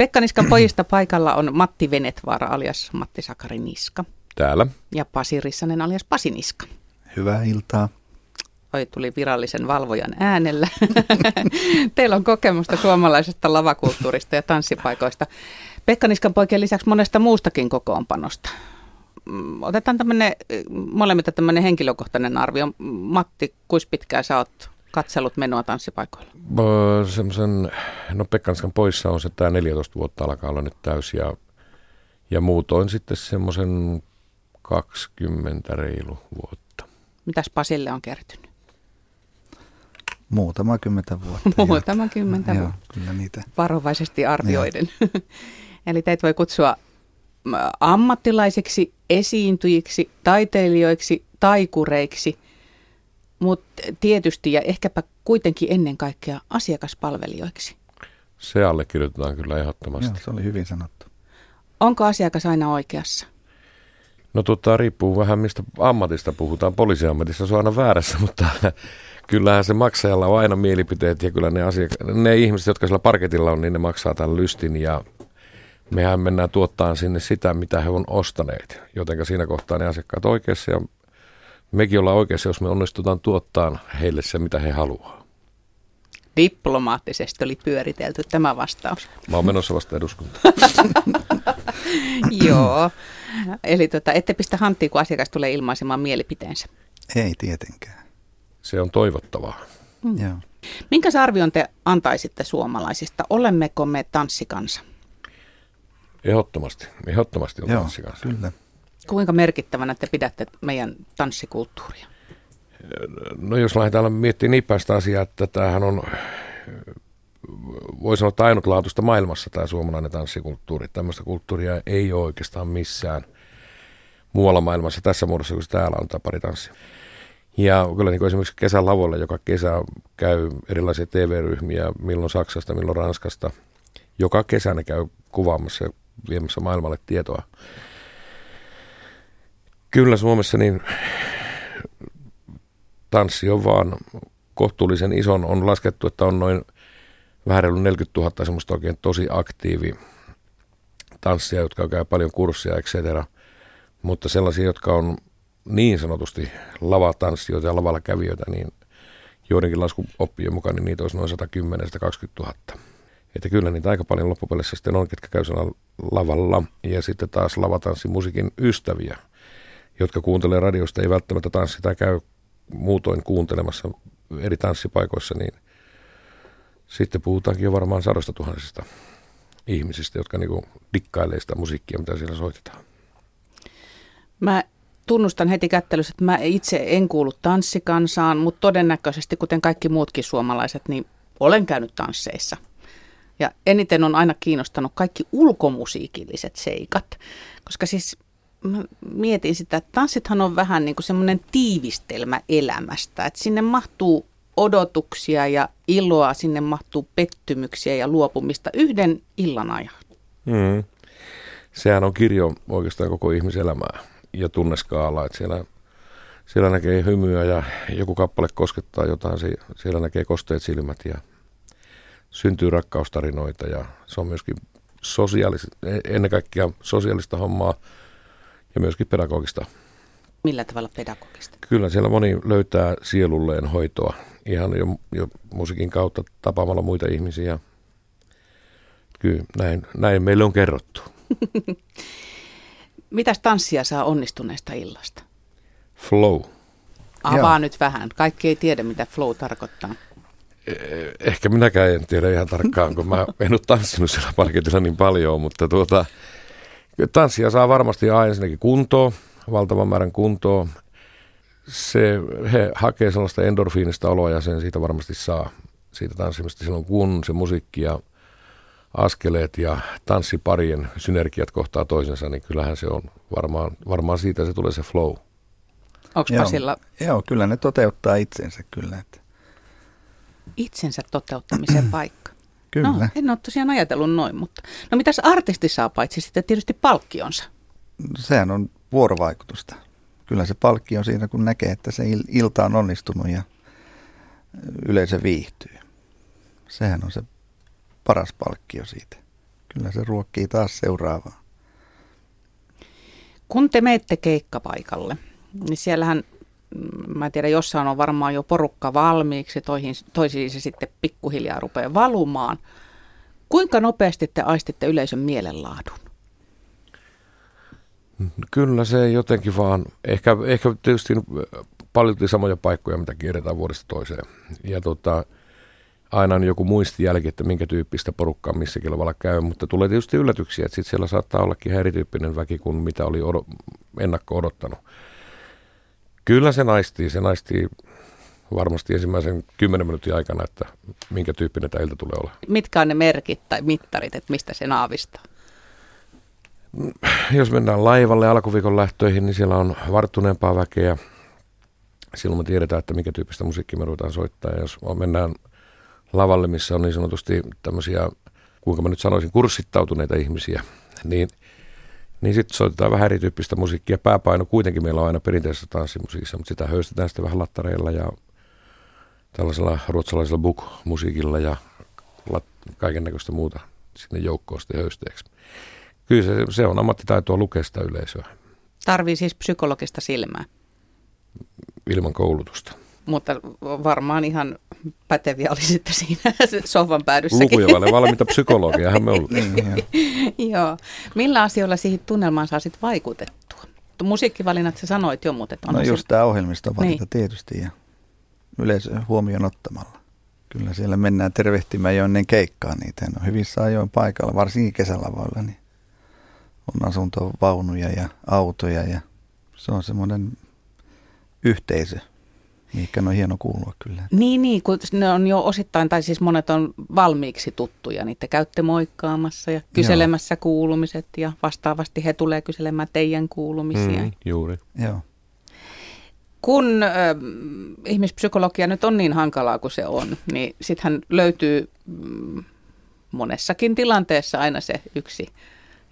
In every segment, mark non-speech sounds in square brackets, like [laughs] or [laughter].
Pekka Niskan pojista paikalla on Matti Venetvaara alias Matti Sakari Niska. Täällä. Ja Pasi Rissanen alias Pasi Niska. Hyvää iltaa. Oi, tuli virallisen valvojan äänellä. [laughs] Teillä on kokemusta suomalaisesta lavakulttuurista ja tanssipaikoista. Pekka Niskan poikien lisäksi monesta muustakin kokoonpanosta. Mm, otetaan tämmöinen, molemmilta tämmöinen henkilökohtainen arvio. Matti, kuinka pitkään sä oot katsellut menoa tanssipaikoilla? Semmoisen, no Pekkanskan poissa on se tämä 14 vuotta alkaa olla nyt täysi ja, ja muutoin sitten semmoisen 20 reilu vuotta. Mitäs Pasille on kertynyt? Muutama kymmentä vuotta. Muutama kymmentä vuotta. kyllä niitä. Varovaisesti arvioiden. [laughs] Eli teitä voi kutsua ammattilaisiksi, esiintyjiksi, taiteilijoiksi, taikureiksi – mutta tietysti ja ehkäpä kuitenkin ennen kaikkea asiakaspalvelijoiksi. Se allekirjoitetaan kyllä ehdottomasti. Joo, se oli hyvin sanottu. Onko asiakas aina oikeassa? No tota, riippuu vähän mistä ammatista puhutaan. Poliisiammatissa se on aina väärässä, [laughs] mutta kyllähän se maksajalla on aina mielipiteet ja kyllä ne, asiak- ne ihmiset, jotka sillä parketilla on, niin ne maksaa tämän lystin ja mehän mennään tuottaa sinne sitä, mitä he on ostaneet. Jotenka siinä kohtaa ne asiakkaat oikeassa ja mekin ollaan oikeassa, jos me onnistutaan tuottaa heille se, mitä he haluaa. Diplomaattisesti oli pyöritelty tämä vastaus. Mä oon menossa vasta eduskuntaan. [laughs] Joo. Eli tota, ette pistä hanttiin, kun asiakas tulee ilmaisemaan mielipiteensä. Ei tietenkään. Se on toivottavaa. Mm. Joo. Minkä arvion te antaisitte suomalaisista? Olemmeko me tanssikansa? Ehdottomasti. Ehdottomasti on tanssikansa. Kyllä. Kuinka merkittävänä te pidätte meidän tanssikulttuuria? No jos lähdetään miettimään niin päästä asiaa, että tämähän on, voi sanoa, että ainutlaatuista maailmassa tämä suomalainen tanssikulttuuri. Tämmöistä kulttuuria ei ole oikeastaan missään muualla maailmassa tässä muodossa, kun täällä on tämä paritanssi. Ja kyllä niin kuin esimerkiksi kesän lavoilla joka kesä käy erilaisia TV-ryhmiä, milloin Saksasta, milloin Ranskasta. Joka kesä ne käy kuvaamassa ja viemässä maailmalle tietoa Kyllä Suomessa niin tanssi on vaan kohtuullisen ison. On laskettu, että on noin vähän 40 000 semmoista oikein tosi aktiivi tanssia, jotka käy paljon kurssia, etc. Mutta sellaisia, jotka on niin sanotusti lavatanssijoita ja lavalla kävijöitä, niin joidenkin laskuoppien mukaan niin niitä olisi noin 110-120 000. Että kyllä niitä aika paljon loppupeleissä sitten on, ketkä käy lavalla. Ja sitten taas lavatanssimusiikin ystäviä – jotka kuuntelee radiosta, ei välttämättä tanssi tai käy muutoin kuuntelemassa eri tanssipaikoissa, niin sitten puhutaankin jo varmaan sadosta tuhansista ihmisistä, jotka niinku dikkailee sitä musiikkia, mitä siellä soitetaan. Mä tunnustan heti kättelyssä, että mä itse en kuulu tanssikansaan, mutta todennäköisesti, kuten kaikki muutkin suomalaiset, niin olen käynyt tansseissa. Ja eniten on aina kiinnostanut kaikki ulkomusiikilliset seikat, koska siis mä mietin sitä, että tanssithan on vähän niin kuin semmoinen tiivistelmä elämästä, että sinne mahtuu odotuksia ja iloa, sinne mahtuu pettymyksiä ja luopumista yhden illan ajan. Mm. Sehän on kirjo oikeastaan koko ihmiselämää ja tunneskaala, että siellä, siellä näkee hymyä ja joku kappale koskettaa jotain, siellä näkee kosteet silmät ja syntyy rakkaustarinoita ja se on myöskin sosiaalista, ennen kaikkea sosiaalista hommaa, ja myöskin pedagogista. Millä tavalla pedagogista? Kyllä siellä moni löytää sielulleen hoitoa ihan jo, jo musiikin kautta tapaamalla muita ihmisiä. Kyllä näin, näin meille on kerrottu. [laughs] Mitäs tanssia saa onnistuneesta illasta? Flow. Avaa Joo. nyt vähän. Kaikki ei tiedä, mitä flow tarkoittaa. Eh, ehkä minäkään en tiedä ihan tarkkaan, kun mä en ole tanssinut siellä parketilla niin paljon, mutta tuota, Tanssia saa varmasti ensinnäkin kuntoa, valtavan määrän kuntoa. Se, he hakee sellaista endorfiinista oloa ja sen siitä varmasti saa siitä tanssimista silloin, kun se musiikki ja askeleet ja tanssiparien synergiat kohtaa toisensa, niin kyllähän se on varmaan, varmaan siitä se tulee se flow. Onko Pasilla? Joo, kyllä ne toteuttaa itsensä kyllä. Että. Itsensä toteuttamisen paikka. Kyllä. No, en ole tosiaan ajatellut noin, mutta no mitäs artisti saa paitsi sitten tietysti palkkionsa? Sehän on vuorovaikutusta. Kyllä se palkki on siinä, kun näkee, että se ilta on onnistunut ja yleisö viihtyy. Sehän on se paras palkkio siitä. kyllä se ruokkii taas seuraavaa. Kun te menette keikkapaikalle, niin siellähän, mä en tiedä, jossain on varmaan jo porukka valmiiksi, toihin, toisiin se sitten pikkuhiljaa rupeaa valumaan. Kuinka nopeasti te aistitte yleisön mielenlaadun? Kyllä se jotenkin vaan, ehkä, ehkä tietysti paljon samoja paikkoja, mitä kierretään vuodesta toiseen. Ja tota, aina on joku muistijälki, että minkä tyyppistä porukkaa missäkin lavalla käy, mutta tulee tietysti yllätyksiä, että sitten siellä saattaa ollakin ihan erityyppinen väki kuin mitä oli odo, ennakko odottanut. Kyllä se naistii, se naistii varmasti ensimmäisen kymmenen minuutin aikana, että minkä tyyppinen tämä ilta tulee olla. Mitkä on ne merkit tai mittarit, että mistä se naavistaa? Jos mennään laivalle alkuviikon lähtöihin, niin siellä on varttuneempaa väkeä. Silloin me tiedetään, että minkä tyyppistä musiikkia me ruvetaan soittaa. Ja jos mennään lavalle, missä on niin sanotusti tämmöisiä, kuinka mä nyt sanoisin, kurssittautuneita ihmisiä, niin, niin sitten soitetaan vähän erityyppistä musiikkia. Pääpaino kuitenkin meillä on aina perinteisessä tanssimusiikissa, mutta sitä höystetään sitten vähän lattareilla ja tällaisella ruotsalaisella book-musiikilla ja kaiken näköistä muuta sinne joukkoon sitten höysteeksi. Kyllä se, se on ammattitaitoa lukea sitä yleisöä. Tarvii siis psykologista silmää. Ilman koulutusta. Mutta varmaan ihan päteviä oli sitten siinä [laughs] sohvan päädyssäkin. Lukuja valmiita psykologiahan me ollaan. niin, [laughs] joo. Millä asioilla siihen tunnelmaan saa sitten vaikutettua? Musiikkivalinnat sä sanoit jo, mutta... On no just se... tämä ohjelmistovalinta niin. tietysti ja yleisö huomioon ottamalla. Kyllä siellä mennään tervehtimään jo ennen keikkaa niitä. on hyvissä ajoin paikalla, varsinkin kesälavoilla, niin on asuntovaunuja ja autoja ja se on semmoinen yhteisö, mikä on hieno kuulua kyllä. Niin, niin, kun ne on jo osittain, tai siis monet on valmiiksi tuttuja, niin te käytte moikkaamassa ja kyselemässä Joo. kuulumiset ja vastaavasti he tulee kyselemään teidän kuulumisia. Mm, juuri. Joo. Kun äh, ihmispsykologia nyt on niin hankalaa kuin se on, niin sittenhän löytyy mm, monessakin tilanteessa aina se yksi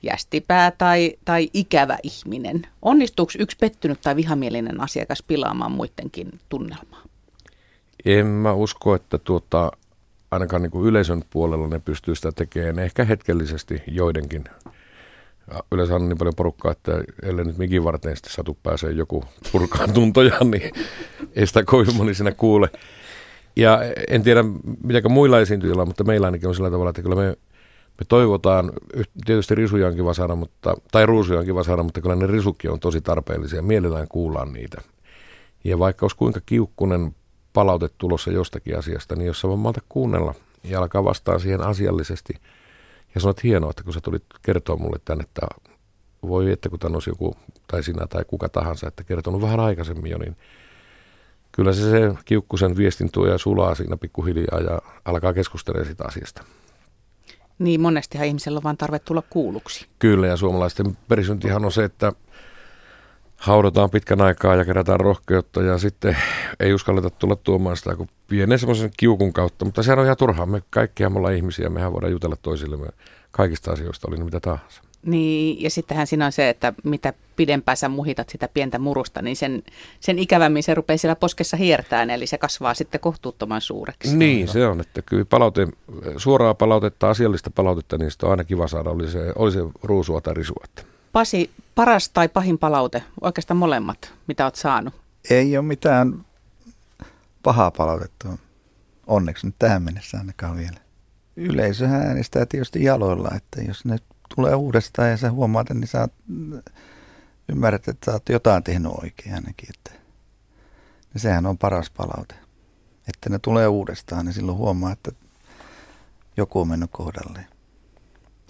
jästipää tai, tai ikävä ihminen. Onnistuuko yksi pettynyt tai vihamielinen asiakas pilaamaan muidenkin tunnelmaa? En mä usko, että tuota, ainakaan niin kuin yleisön puolella ne pystyy sitä tekemään. Ehkä hetkellisesti joidenkin. Yleensä on niin paljon porukkaa, että ellei nyt mikin varten sitten satu pääsee joku purkaan tuntoja, niin ei sitä kovin moni siinä kuule. Ja en tiedä, mitä muilla esiintyjillä mutta meillä ainakin on sillä tavalla, että kyllä me me toivotaan, tietysti risuja on kiva saada, mutta, tai ruusuja on kiva saada, mutta kyllä ne risukki on tosi tarpeellisia. Mielellään kuullaan niitä. Ja vaikka olisi kuinka kiukkunen palaute tulossa jostakin asiasta, niin jos sä voit malta kuunnella ja alkaa vastaan siihen asiallisesti ja sanot hienoa, että kun sä tulit kertoa mulle tänne, että voi että kun olisi joku, tai sinä tai kuka tahansa, että kertonut vähän aikaisemmin jo, niin kyllä se, se kiukkusen viestin tuo ja sulaa siinä pikkuhiljaa ja alkaa keskustelemaan siitä asiasta. Niin, monestihan ihmisellä on vain tarve tulla kuulluksi. Kyllä, ja suomalaisten perisyntihan on se, että haudotaan pitkän aikaa ja kerätään rohkeutta ja sitten ei uskalleta tulla tuomaan sitä kuin pienen semmoisen kiukun kautta. Mutta sehän on ihan turhaa. Me kaikkia me ollaan ihmisiä, mehän voidaan jutella toisillemme kaikista asioista, oli ne mitä tahansa. Niin, ja sittenhän siinä on se, että mitä pidempään sä muhitat sitä pientä murusta, niin sen, sen ikävämmin se rupeaa siellä poskessa hiertään, eli se kasvaa sitten kohtuuttoman suureksi. Niin, se on, että kyllä palaute, suoraa palautetta, asiallista palautetta, niin sitä on aina kiva saada, oli se, oli se ruusua tai risua. Pasi, paras tai pahin palaute, oikeastaan molemmat, mitä olet saanut? Ei ole mitään pahaa palautetta, onneksi nyt tähän mennessä ainakaan vielä. Yleisöhän äänestää tietysti jaloilla, että jos ne tulee uudestaan ja sä huomaat, niin sä ymmärrät, että sä oot jotain tehnyt oikein ainakin. Että, niin sehän on paras palaute. Että ne tulee uudestaan, niin silloin huomaa, että joku on mennyt kohdalleen.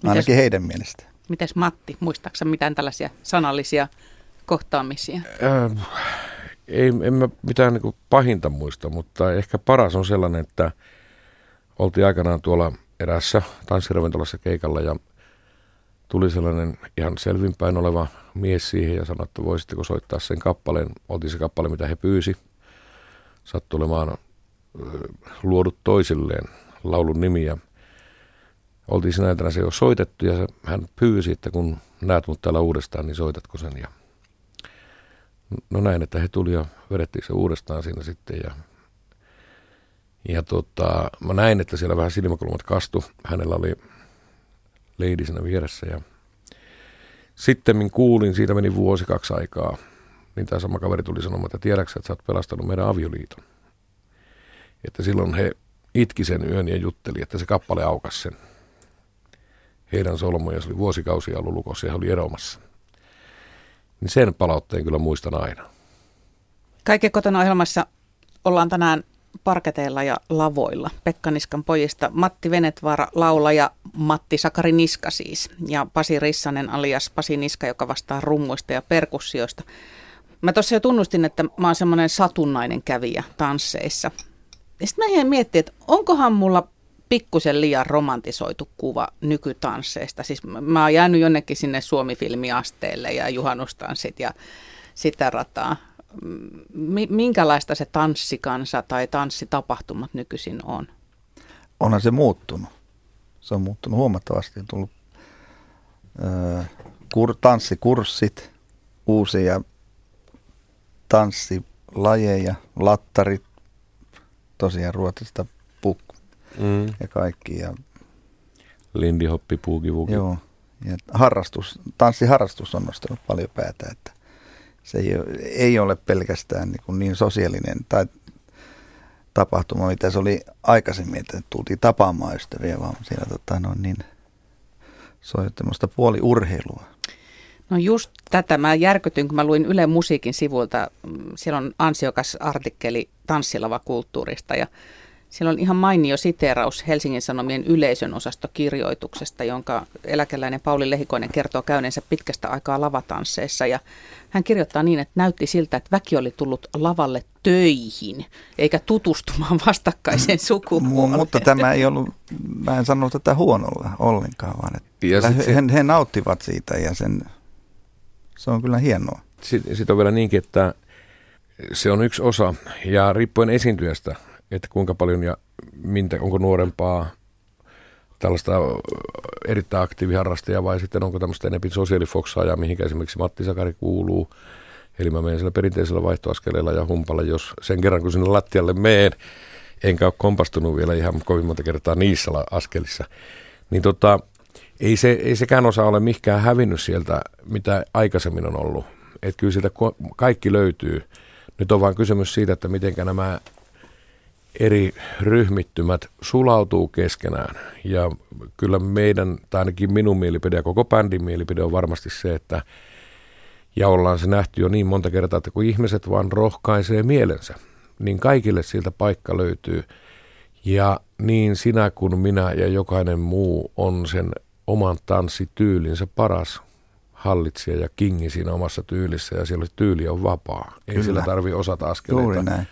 Ainakin mites, heidän mielestä. Mites Matti, muistaaksä mitään tällaisia sanallisia kohtaamisia? Äh, ei, en mä mitään niin pahinta muista, mutta ehkä paras on sellainen, että oltiin aikanaan tuolla erässä tanssiravintolassa keikalla ja tuli sellainen ihan selvinpäin oleva mies siihen ja sanoi, että voisitteko soittaa sen kappaleen. Oltiin se kappale, mitä he pyysi. Sattui olemaan luodut toisilleen laulun nimiä. Oltiin sinä iltana se jo soitettu ja hän pyysi, että kun näet mut täällä uudestaan, niin soitatko sen. Ja no näin, että he tuli ja vedettiin se uudestaan siinä sitten ja ja tota, mä näin, että siellä vähän silmäkulmat kastu. Hänellä oli leidisenä vieressä. Ja sitten kuulin, siitä meni vuosi kaksi aikaa, niin tämä sama kaveri tuli sanomaan, että tiedätkö, että sä oot pelastanut meidän avioliiton. Että silloin he itki sen yön ja jutteli, että se kappale aukas sen. Heidän solmuja, se oli vuosikausia ollut lukossa ja he oli eromassa. Niin sen palautteen kyllä muistan aina. Kaiken kotona ohjelmassa ollaan tänään parketeilla ja lavoilla. Pekka Niskan pojista Matti Venetvaara laulaja, Matti Sakari Niska siis, ja Pasi Rissanen alias Pasi Niska, joka vastaa rummuista ja perkussioista. Mä tuossa jo tunnustin, että mä oon semmoinen satunnainen kävijä tansseissa. Ja sitten mä jäin miettimään, että onkohan mulla pikkusen liian romantisoitu kuva nykytansseista. Siis mä oon jäänyt jonnekin sinne Suomi-filmiasteelle ja juhannustanssit ja sitä rataa minkälaista se tanssikansa tai tanssitapahtumat nykyisin on? Onhan se muuttunut. Se on muuttunut huomattavasti. On tullut ö, kur, tanssikurssit, uusia tanssilajeja, lattarit, tosiaan Ruotsista puk mm. ja kaikki. Ja, Lindy hoppi, puuki, Joo. Ja harrastus, tanssiharrastus on nostanut paljon päätä, että se ei, ei ole pelkästään niin, kuin niin sosiaalinen tai tapahtuma, mitä se oli aikaisemmin, että tultiin tapaamaan ystäviä, vaan siellä tota, no, niin, se on tämmöistä puoliurheilua. No just tätä mä järkytyn, kun mä luin Yle Musiikin sivuilta. Siellä on ansiokas artikkeli tanssilava-kulttuurista ja siellä on ihan mainio siteeraus Helsingin Sanomien yleisön osastokirjoituksesta, jonka eläkeläinen Pauli Lehikoinen kertoo käyneensä pitkästä aikaa lavatansseissa. Ja hän kirjoittaa niin, että näytti siltä, että väki oli tullut lavalle töihin, eikä tutustumaan [laughs] vastakkaiseen sukupuoleen. Mutta tämä ei ollut, mä en sano tätä huonolla ollenkaan, vaan että he, he, he nauttivat siitä ja sen, se on kyllä hienoa. Sitten sit on vielä niinkin, että se on yksi osa ja riippuen esiintyjästä – että kuinka paljon ja mintä, onko nuorempaa tällaista erittäin aktiiviharrastajaa vai sitten onko tämmöistä enemmän sosiaalifoksaajaa, mihinkä esimerkiksi Matti Sakari kuuluu. Eli mä menen sillä perinteisellä vaihtoaskeleella ja humpalla, jos sen kerran kun sinne lattialle meen, enkä ole kompastunut vielä ihan kovin monta kertaa niissä askelissa, niin tota, ei, se, ei sekään osa ole mikään hävinnyt sieltä, mitä aikaisemmin on ollut. Että kyllä sieltä kaikki löytyy. Nyt on vain kysymys siitä, että miten nämä eri ryhmittymät sulautuu keskenään. Ja kyllä meidän, tai ainakin minun mielipide ja koko bändin mielipide on varmasti se, että ja ollaan se nähty jo niin monta kertaa, että kun ihmiset vaan rohkaisee mielensä, niin kaikille siltä paikka löytyy. Ja niin sinä kuin minä ja jokainen muu on sen oman tanssityylinsä paras hallitsija ja kingi siinä omassa tyylissä ja siellä tyyli on vapaa. Ei Kyllä. sillä tarvi osata askeleita. Juuri näin.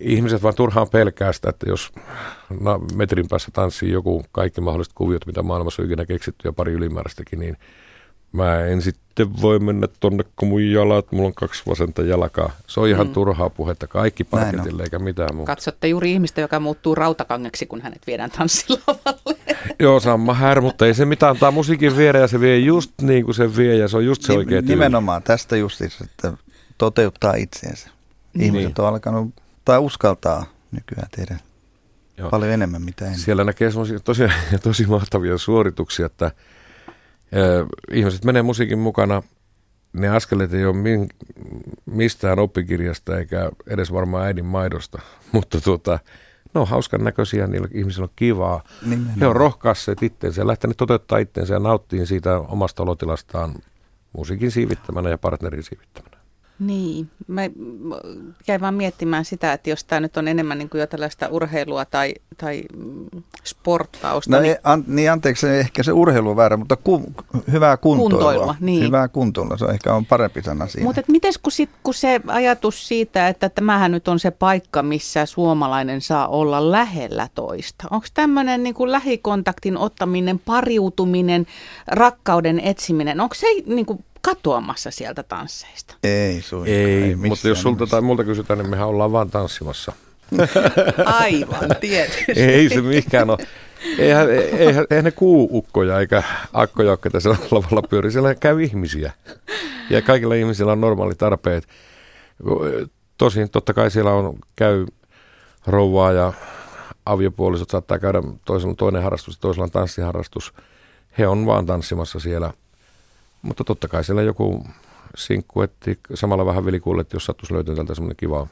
Ihmiset vaan turhaan pelkää sitä, että jos no, metrin päässä tanssii joku kaikki mahdolliset kuviot, mitä maailmassa on ikinä keksitty ja pari ylimääräistäkin, niin mä en sitten voi mennä tonne, kun mun jalat, mulla on kaksi vasenta jalkaa. Se on ihan mm. turhaa puhetta, kaikki parketille eikä mitään muuta. Katsotte juuri ihmistä, joka muuttuu rautakangeksi, kun hänet viedään tanssilavalle. [laughs] Joo, samma här, mutta ei se mitään antaa musiikin viedä ja se vie just niin kuin se vie ja se on just se oikea Nimenomaan tästä justissa, että toteuttaa itseensä. Ihmiset niin. on alkanut tai uskaltaa nykyään tehdä Joo. paljon enemmän mitä ennen. Siellä näkee tosi, [laughs] tosi mahtavia suorituksia, että äh, ihmiset menee musiikin mukana, ne askeleet ei ole min, mistään oppikirjasta eikä edes varmaan äidin maidosta, [laughs] mutta tuota, ne on hauskan näköisiä, niillä ihmisillä on kivaa. Nimenomaan. He on rohkaisseet itseensä ja lähteneet toteuttaa itseensä ja nauttiin siitä omasta olotilastaan musiikin siivittämänä ja partnerin siivittämänä. Niin, mä jäin vaan miettimään sitä, että jos tämä nyt on enemmän niin kuin jo tällaista urheilua tai, tai mm, sporttausta. No niin, an, niin anteeksi, ehkä se urheilu on väärä, mutta ku, hyvää kuntoilua. kuntoilua niin. Hyvää kuntoilua, se ehkä on parempi sana siinä. Mutta miten kun, sit, kun se ajatus siitä, että tämähän nyt on se paikka, missä suomalainen saa olla lähellä toista. Onko tämmöinen niin kuin lähikontaktin ottaminen, pariutuminen, rakkauden etsiminen, onko se niin kuin katoamassa sieltä tansseista? Ei suinkaan. Ei, ei mutta jos sulta tai multa kysytään, niin mehän ollaan vaan tanssimassa. [laughs] Aivan, tietysti. ei se mikään ole. Eihän, eihän, eihän ne kuuukkoja eikä akkoja, jotka tässä lavalla pyörii. Siellä käy ihmisiä. Ja kaikilla ihmisillä on normaali tarpeet. Tosin totta kai siellä on, käy rouvaa ja aviopuolisot saattaa käydä toisella toinen harrastus, toisella on tanssiharrastus. he on vaan tanssimassa siellä. Mutta totta kai siellä joku sinkku etti samalla vähän velikuulle, että jos sattuisi löytää tältä semmoinen kiva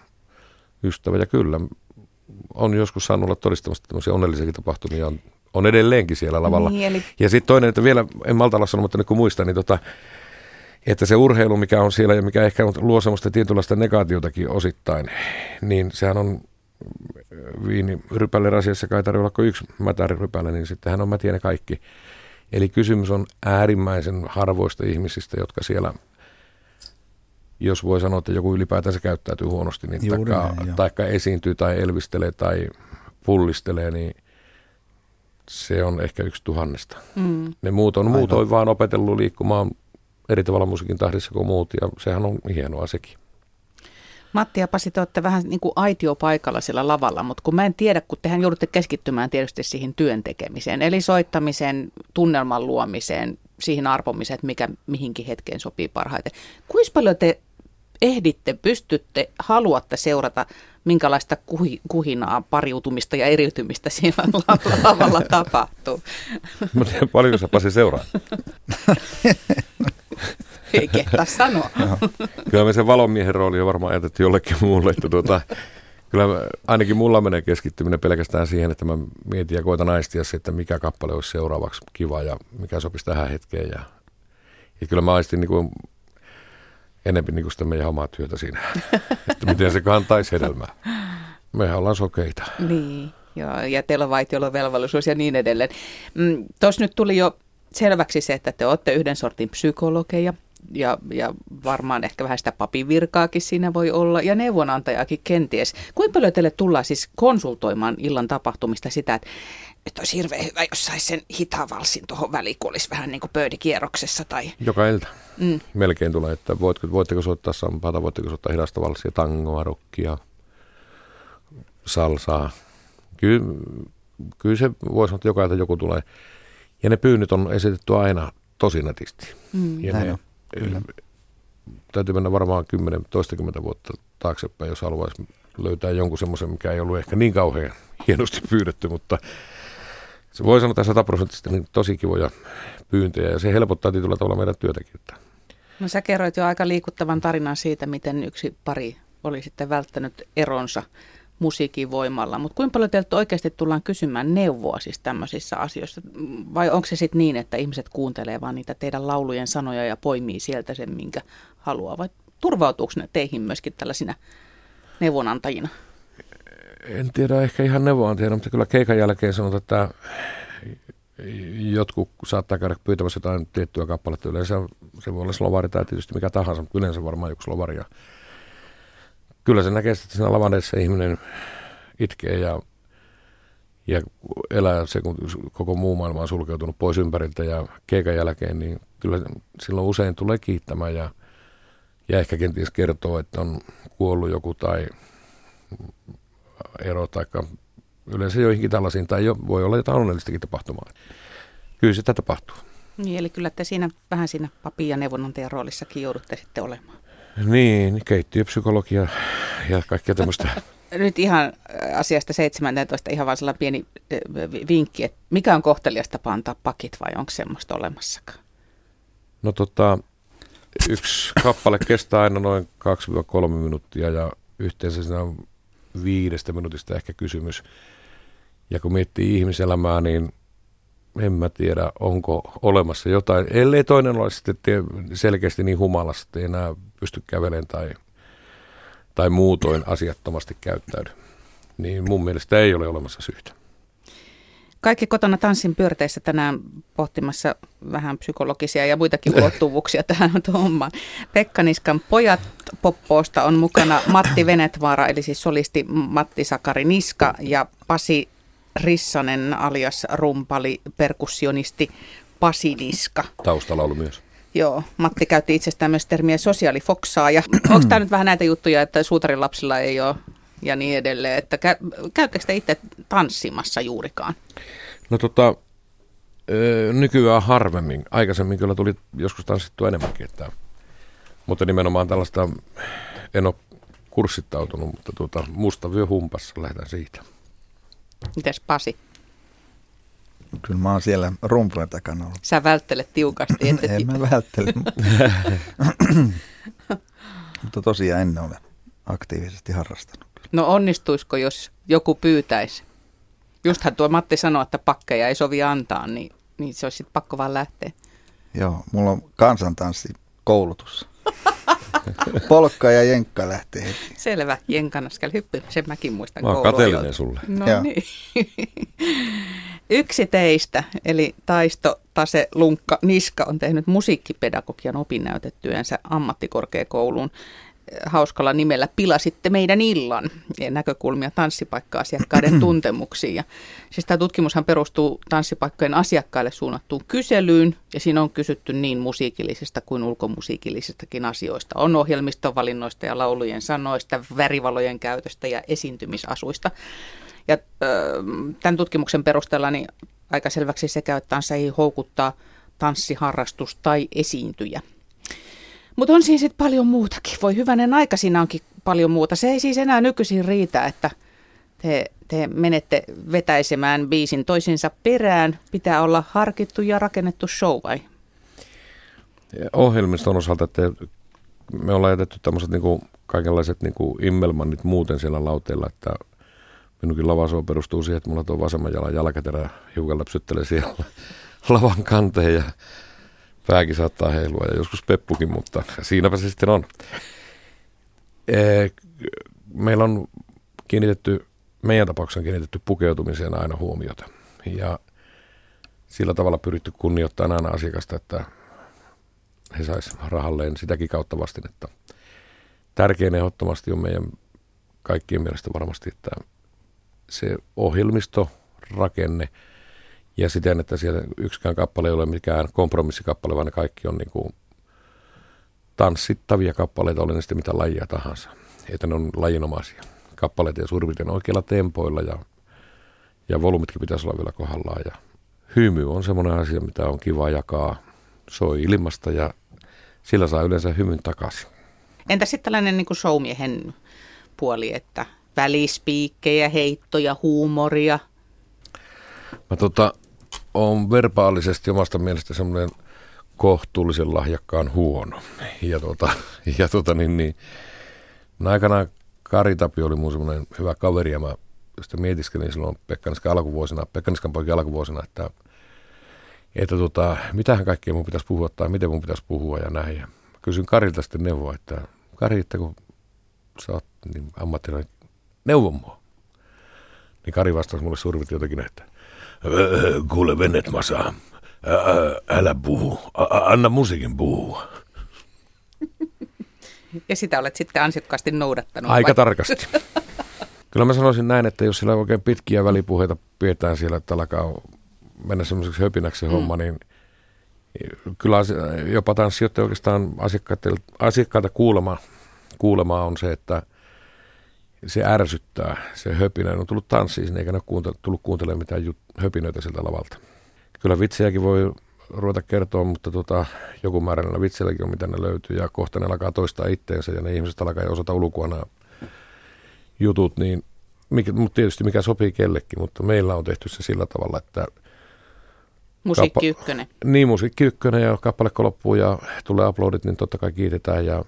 ystävä. Ja kyllä, on joskus saanut olla todistamassa tämmöisiä onnellisiakin tapahtumia. On, on edelleenkin siellä lavalla. Niin, eli... Ja sitten toinen, että vielä en malta olla sanomatta, nyt kun muistan, niin tota, että se urheilu, mikä on siellä ja mikä ehkä luo semmoista tietynlaista negaatiotakin osittain, niin sehän on viini rypälle rasiassa kai tarvitse olla kuin yksi mätärypäle, niin sittenhän on mätiä ne kaikki. Eli kysymys on äärimmäisen harvoista ihmisistä, jotka siellä, jos voi sanoa, että joku ylipäätänsä käyttäytyy huonosti, niin taikka, näin, taikka esiintyy tai elvistelee tai pullistelee, niin se on ehkä yksi tuhannesta. Mm. Ne muut on Aivan. muutoin vaan opetellut liikkumaan eri tavalla musiikin tahdissa kuin muut, ja sehän on hienoa sekin. Matti ja Pasi, te olette vähän niin kuin aitiopaikalla siellä lavalla, mutta kun mä en tiedä, kun tehän joudutte keskittymään tietysti siihen työn tekemiseen, eli soittamiseen, tunnelman luomiseen, siihen arpomiseen, että mikä mihinkin hetkeen sopii parhaiten. Kuinka paljon te ehditte, pystytte, haluatte seurata, minkälaista kuhinaa, pariutumista ja eriytymistä siellä [laughs] lavalla tapahtuu? Tiedän, paljon sä Pasi seuraa. [laughs] Ei kehtaa sanoa. kyllä me sen valomiehen rooli on varmaan ajateltu jollekin muulle. Että tuota, kyllä ainakin mulla menee keskittyminen pelkästään siihen, että mä mietin ja koitan aistia se, että mikä kappale olisi seuraavaksi kiva ja mikä sopisi tähän hetkeen. Ja, ja kyllä mä aistin niin kuin enemmän niin kuin sitä meidän omaa työtä siinä, [laughs] että miten se kantaisi hedelmää. Mehän ollaan sokeita. Niin, joo, ja teillä on vaitiolovelvollisuus ja niin edelleen. Mm, Tuossa nyt tuli jo selväksi se, että te olette yhden sortin psykologeja – ja, ja varmaan ehkä vähän sitä papivirkaakin siinä voi olla, ja neuvonantajakin kenties. Kuinka paljon teille tullaan siis konsultoimaan illan tapahtumista sitä, että, että olisi hirveän hyvä, jos saisi sen hitavalsin tuohon väliin, kun olisi vähän niin kuin pöydikierroksessa? Tai... Joka ilta. Mm. Melkein tulee, että voitko, voitteko soittaa sampaata, voitteko soittaa hidasta valssia, tangoa, rockia, salsaa. Kyllä, kyllä se voisi sanoa, että joka ilta joku tulee. Ja ne pyynnöt on esitetty aina tosi netisti. Mm, ja ne, Kyllä. Täytyy mennä varmaan 10, toistakymmentä vuotta taaksepäin, jos haluaisi löytää jonkun semmoisen, mikä ei ollut ehkä niin kauhean hienosti pyydetty, mutta se voi sanoa, sataprosenttisesti niin tosi kivoja pyyntöjä ja se helpottaa tietyllä tavalla meidän työtäkin. No sä kerroit jo aika liikuttavan tarinan siitä, miten yksi pari oli sitten välttänyt eronsa musiikin voimalla. Mutta kuinka paljon teiltä oikeasti tullaan kysymään neuvoa siis tämmöisissä asioissa? Vai onko se sitten niin, että ihmiset kuuntelee vaan niitä teidän laulujen sanoja ja poimii sieltä sen, minkä haluaa? Vai turvautuuko ne teihin myöskin tällaisina neuvonantajina? En tiedä, ehkä ihan neuvonantajina, mutta kyllä keikan jälkeen sanotaan, että jotkut saattaa käydä pyytämässä jotain tiettyä kappaletta. Yleensä se voi olla slovari tai tietysti mikä tahansa, mutta yleensä varmaan joku slovari. Ja kyllä se näkee, että siinä lavan edessä ihminen itkee ja, ja elää se, kun koko muu maailma on sulkeutunut pois ympäriltä ja keikan jälkeen, niin kyllä silloin usein tulee kiittämään ja, ja ehkä kenties kertoo, että on kuollut joku tai ero tai yleensä joihinkin tällaisiin, tai jo, voi olla jotain onnellistakin tapahtumaa. Kyllä sitä tapahtuu. Niin, eli kyllä te siinä vähän siinä papin ja neuvonantajan roolissakin joudutte sitten olemaan. Niin, keittiöpsykologia ja kaikkea tämmöistä. [laughs] Nyt ihan äh, asiasta 17 ihan vaan sellainen pieni äh, vinkki, että mikä on kohteliasta antaa pakit vai onko semmoista olemassakaan? No tota, yksi kappale kestää aina noin 2-3 minuuttia ja yhteensä siinä on viidestä minuutista ehkä kysymys. Ja kun miettii ihmiselämää, niin en mä tiedä, onko olemassa jotain, ellei toinen ole sitten selkeästi niin humalassa, että ei enää pysty kävelemään tai, tai muutoin asiattomasti käyttäydy. Niin mun mielestä ei ole olemassa syytä. Kaikki kotona tanssin pyörteissä tänään pohtimassa vähän psykologisia ja muitakin ulottuvuuksia tähän [laughs] hommaan. Pekka Niskan pojat Poppoosta on mukana Matti Venetvaara, eli siis solisti Matti Sakari Niska ja Pasi Rissanen alias rumpali, perkussionisti Pasi Niska. Taustalaulu myös. Joo, Matti käytti itsestään myös termiä sosiaalifoksaa. Ja [clears throat] onko tämä nyt vähän näitä juttuja, että suutarin lapsilla ei ole ja niin edelleen. Että käyttekö te itse tanssimassa juurikaan? No tota, nykyään harvemmin. Aikaisemmin kyllä tuli joskus tanssittua enemmänkin. Että, mutta nimenomaan tällaista, en ole kurssittautunut, mutta tuota, musta vyö humpassa, lähdetään siitä. Mites Pasi? Kyllä mä oon siellä rumpujen takana ollut. Sä välttelet tiukasti. Että en mä välttele. [laughs] Mutta tosiaan en ole aktiivisesti harrastanut. No onnistuisiko, jos joku pyytäisi? Justhan tuo Matti sanoi, että pakkeja ei sovi antaa, niin, niin se olisi sitten pakko vaan lähteä. Joo, mulla on kansantanssi koulutus. Polkka ja jenkka lähtee heti. Selvä, jenkanaskel hyppy, sen mäkin muistan Mä oon kateellinen sulle. No Joo. niin. [laughs] Yksi teistä, eli Taisto Tase Lunkka Niska, on tehnyt musiikkipedagogian opinnäytetyönsä ammattikorkeakouluun hauskalla nimellä Pilasitte meidän illan ja näkökulmia tanssipaikka-asiakkaiden [clears throat] tuntemuksiin. Ja siis tämä tutkimushan perustuu tanssipaikkojen asiakkaille suunnattuun kyselyyn ja siinä on kysytty niin musiikillisista kuin ulkomusiikillisistakin asioista. On ohjelmistovalinnoista ja laulujen sanoista, värivalojen käytöstä ja esiintymisasuista. Ja tämän tutkimuksen perusteella niin aika selväksi se käy, että ei houkuttaa tanssiharrastus tai esiintyjä. Mutta on siinä sitten paljon muutakin. Voi hyvänen aika, siinä onkin paljon muuta. Se ei siis enää nykyisin riitä, että te, te menette vetäisemään biisin toisinsa perään. Pitää olla harkittu ja rakennettu show vai? Ohjelmiston osalta, että me ollaan jätetty tämmöiset niinku, kaikenlaiset niinku immelmannit muuten siellä lauteilla, että minunkin lavasoo perustuu siihen, että mulla tuo vasemman jalan jalkaterä hiukan läpsyttelee siellä [laughs] lavan kanteen ja pääkin saattaa heilua ja joskus peppukin, mutta siinäpä se sitten on. Meillä on kiinnitetty, meidän tapauksessa on kiinnitetty pukeutumiseen aina huomiota. Ja sillä tavalla pyritty kunnioittaa aina asiakasta, että he sais rahalleen sitäkin kautta vastinetta. Tärkein ehdottomasti on meidän kaikkien mielestä varmasti, että se ohjelmisto, rakenne – ja siten, että siellä yksikään kappale ei ole mikään kompromissikappale, vaan ne kaikki on niin kuin tanssittavia kappaleita, oli ne sitten mitä lajia tahansa. Että ne on lajinomaisia kappaleita ja suurin oikeilla tempoilla ja, ja volyymitkin pitäisi olla vielä kohdallaan. Ja hymy on semmoinen asia, mitä on kiva jakaa. Soi ilmasta ja sillä saa yleensä hymyn takaisin. Entä sitten tällainen niin kuin showmiehen puoli, että välispiikkejä, heittoja, huumoria? Mä tota, on verbaalisesti omasta mielestä semmoinen kohtuullisen lahjakkaan huono. Ja, tota, ja tota, niin, niin, no aikanaan Kari Tapio oli mun semmoinen hyvä kaveri ja mä sitä mietiskelin silloin Pekkaniskan alkuvuosina, Pekkaniskan poikin alkuvuosina, että, että tota, mitähän kaikkea mun pitäisi puhua tai miten mun pitäisi puhua ja näin. Ja kysyin Karilta sitten neuvoa, että Kari, että kun sä oot niin ammattilainen, neuvon mua. Niin Kari vastasi mulle suurin jotenkin, että – Kuule Venet Masa, älä puhu, anna musiikin puhua. Ja sitä olet sitten ansiokkaasti noudattanut. Aika vai? tarkasti. Kyllä mä sanoisin näin, että jos siellä oikein pitkiä välipuheita pidetään siellä, että alkaa mennä semmoiseksi höpinäksi mm. homma, niin kyllä jopa tanssijoiden oikeastaan asiakkaita kuulema, kuulemaa on se, että – se ärsyttää, se höpinä. on tullut tanssiin, eikä ne ole tullut kuuntelemaan mitään jut, höpinöitä siltä lavalta. Kyllä vitsejäkin voi ruveta kertoa, mutta tota, joku määrä vitsilläkin on, mitä ne löytyy, ja kohta ne alkaa toistaa itteensä, ja ne ihmiset alkaa jo osata ulkoa jutut, niin mikä, mutta tietysti mikä sopii kellekin, mutta meillä on tehty se sillä tavalla, että Musiikki ykkönen. Niin, musiikki ykkönen ja kappale kun loppuu ja tulee uploadit, niin totta kai kiitetään ja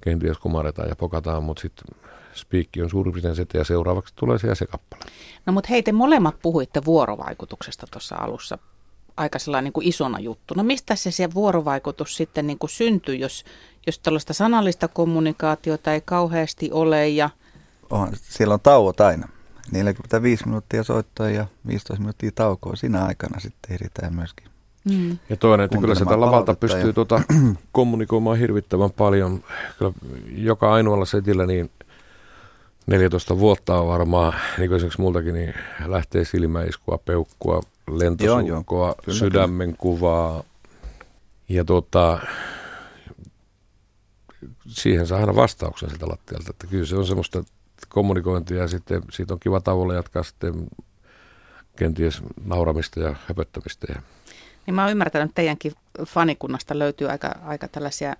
kenties kumaretaan ja pokataan, mutta sitten spiikki on suurin piirtein se, ja seuraavaksi tulee se ja se kappale. No mutta hei, te molemmat puhuitte vuorovaikutuksesta tuossa alussa aika sellainen niin kuin isona juttu. No mistä se, se vuorovaikutus sitten niin kuin syntyy, jos, jos tällaista sanallista kommunikaatiota ei kauheasti ole? Ja... On, siellä on tauot aina. 45 minuuttia soittoa ja 15 minuuttia taukoa. Siinä aikana sitten ehditään myöskin Mm. Ja toinen, että kyllä sitä lavalta pystyy ja... tuota, [clears throat] kommunikoimaan hirvittävän paljon. Kyllä joka ainoalla setillä niin 14 vuotta on varmaan, niin kuin esimerkiksi multakin, niin lähtee silmäiskua, peukkua, lentosukkoa, sydämen kuvaa. Ja tuota, siihen saa aina vastauksen sieltä lattialta. Että kyllä se on semmoista kommunikointia ja sitten siitä on kiva tavalla jatkaa sitten kenties nauramista ja höpöttämistä. Ja niin mä oon ymmärtänyt, että teidänkin fanikunnasta löytyy aika, aika tällaisia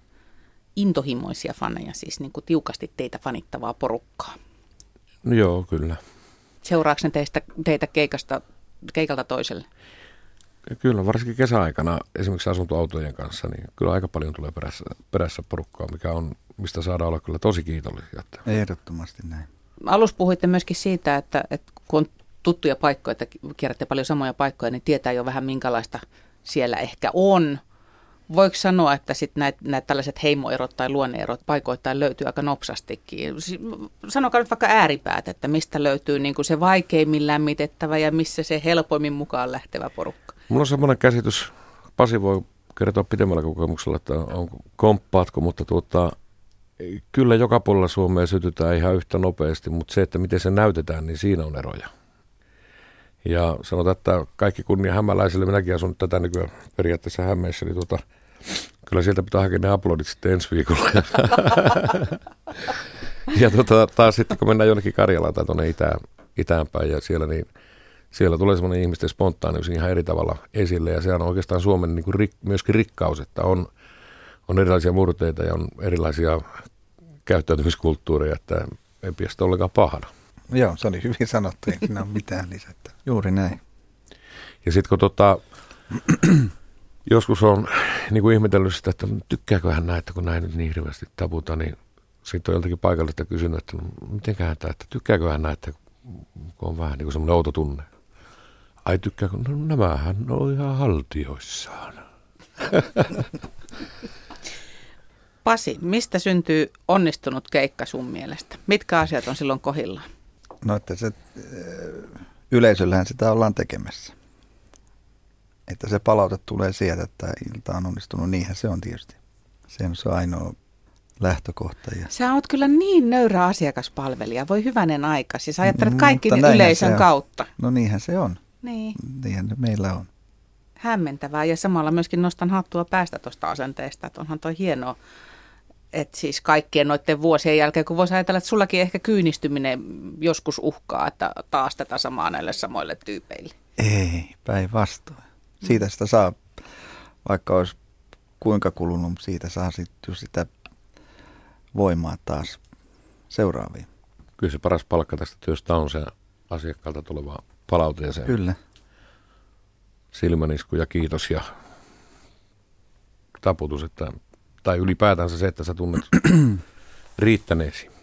intohimoisia faneja, siis niin kuin tiukasti teitä fanittavaa porukkaa. No joo, kyllä. Seuraako ne teistä, teitä keikasta, keikalta toiselle? Kyllä, varsinkin kesäaikana esimerkiksi asuntoautojen kanssa, niin kyllä aika paljon tulee perässä, perässä porukkaa, mikä on, mistä saadaan olla kyllä tosi kiitollisia. Ehdottomasti näin. Alussa puhuitte myöskin siitä, että, että kun on tuttuja paikkoja, että kierrätte paljon samoja paikkoja, niin tietää jo vähän minkälaista siellä ehkä on. Voiko sanoa, että sitten näitä näit tällaiset heimoerot tai luonneerot paikoittain löytyy aika nopsastikin? Sanokaa nyt vaikka ääripäät, että mistä löytyy niin kuin se vaikeimmin lämmitettävä ja missä se helpoimmin mukaan lähtevä porukka. Mulla on semmoinen käsitys, Pasi voi kertoa pidemmällä kokemuksella, että on komppaatko, mutta tuota, kyllä joka puolella Suomea sytytään ihan yhtä nopeasti, mutta se, että miten se näytetään, niin siinä on eroja. Ja sanotaan, että kaikki kunnia hämäläisille, minäkin asun tätä nykyään periaatteessa hämeissä, niin tuota, kyllä sieltä pitää hakea ne uploadit sitten ensi viikolla. ja tuota, taas sitten kun mennään jonnekin Karjalaan tai tuonne itään, itäänpäin ja siellä, niin siellä tulee semmoinen ihmisten spontaanius ihan eri tavalla esille ja se on oikeastaan Suomen niin kuin rik, myöskin rikkaus, että on, on erilaisia murteita ja on erilaisia käyttäytymiskulttuureja, että ei pidä sitä ollenkaan pahana. Joo, se oli hyvin sanottu, ei siinä ole mitään lisättä. Juuri näin. Ja sitten kun tota, joskus on niin kuin ihmetellyt sitä, että tykkääkö hän näitä, kun näin nyt niin hirveästi taputa, niin sitten on joltakin paikallista kysynyt, että no, mitenköhän tämä, että tykkääkö hän näitä, kun on vähän niin kuin semmoinen outo tunne. Ai tykkääkö? No nämähän on ihan haltioissaan. [laughs] Pasi, mistä syntyy onnistunut keikka sun mielestä? Mitkä asiat on silloin kohillaan? No, että se, yleisöllähän sitä ollaan tekemässä. Että se palaute tulee sieltä, että ilta on onnistunut. Niinhän se on tietysti. Se on se ainoa lähtökohta. Ja... Sä oot kyllä niin nöyrä asiakaspalvelija. Voi hyvänen aika. Siis ajattelet kaikki ne yleisön kautta. No niinhän se on. Niin. Niinhän se meillä on. Hämmentävää ja samalla myöskin nostan hattua päästä tuosta asenteesta, että onhan toi hienoa että siis kaikkien noiden vuosien jälkeen, kun voisi ajatella, että sullakin ehkä kyynistyminen joskus uhkaa, että taas tätä samaa näille samoille tyypeille. Ei, päinvastoin. Siitä sitä saa, vaikka olisi kuinka kulunut, siitä saa sitten sitä voimaa taas seuraaviin. Kyllä se paras palkka tästä työstä on se asiakkaalta tuleva palaute ja se Kyllä. silmänisku ja kiitos ja taputus, että tai ylipäätänsä se, että sä tunnet [clears throat] riittäneesi.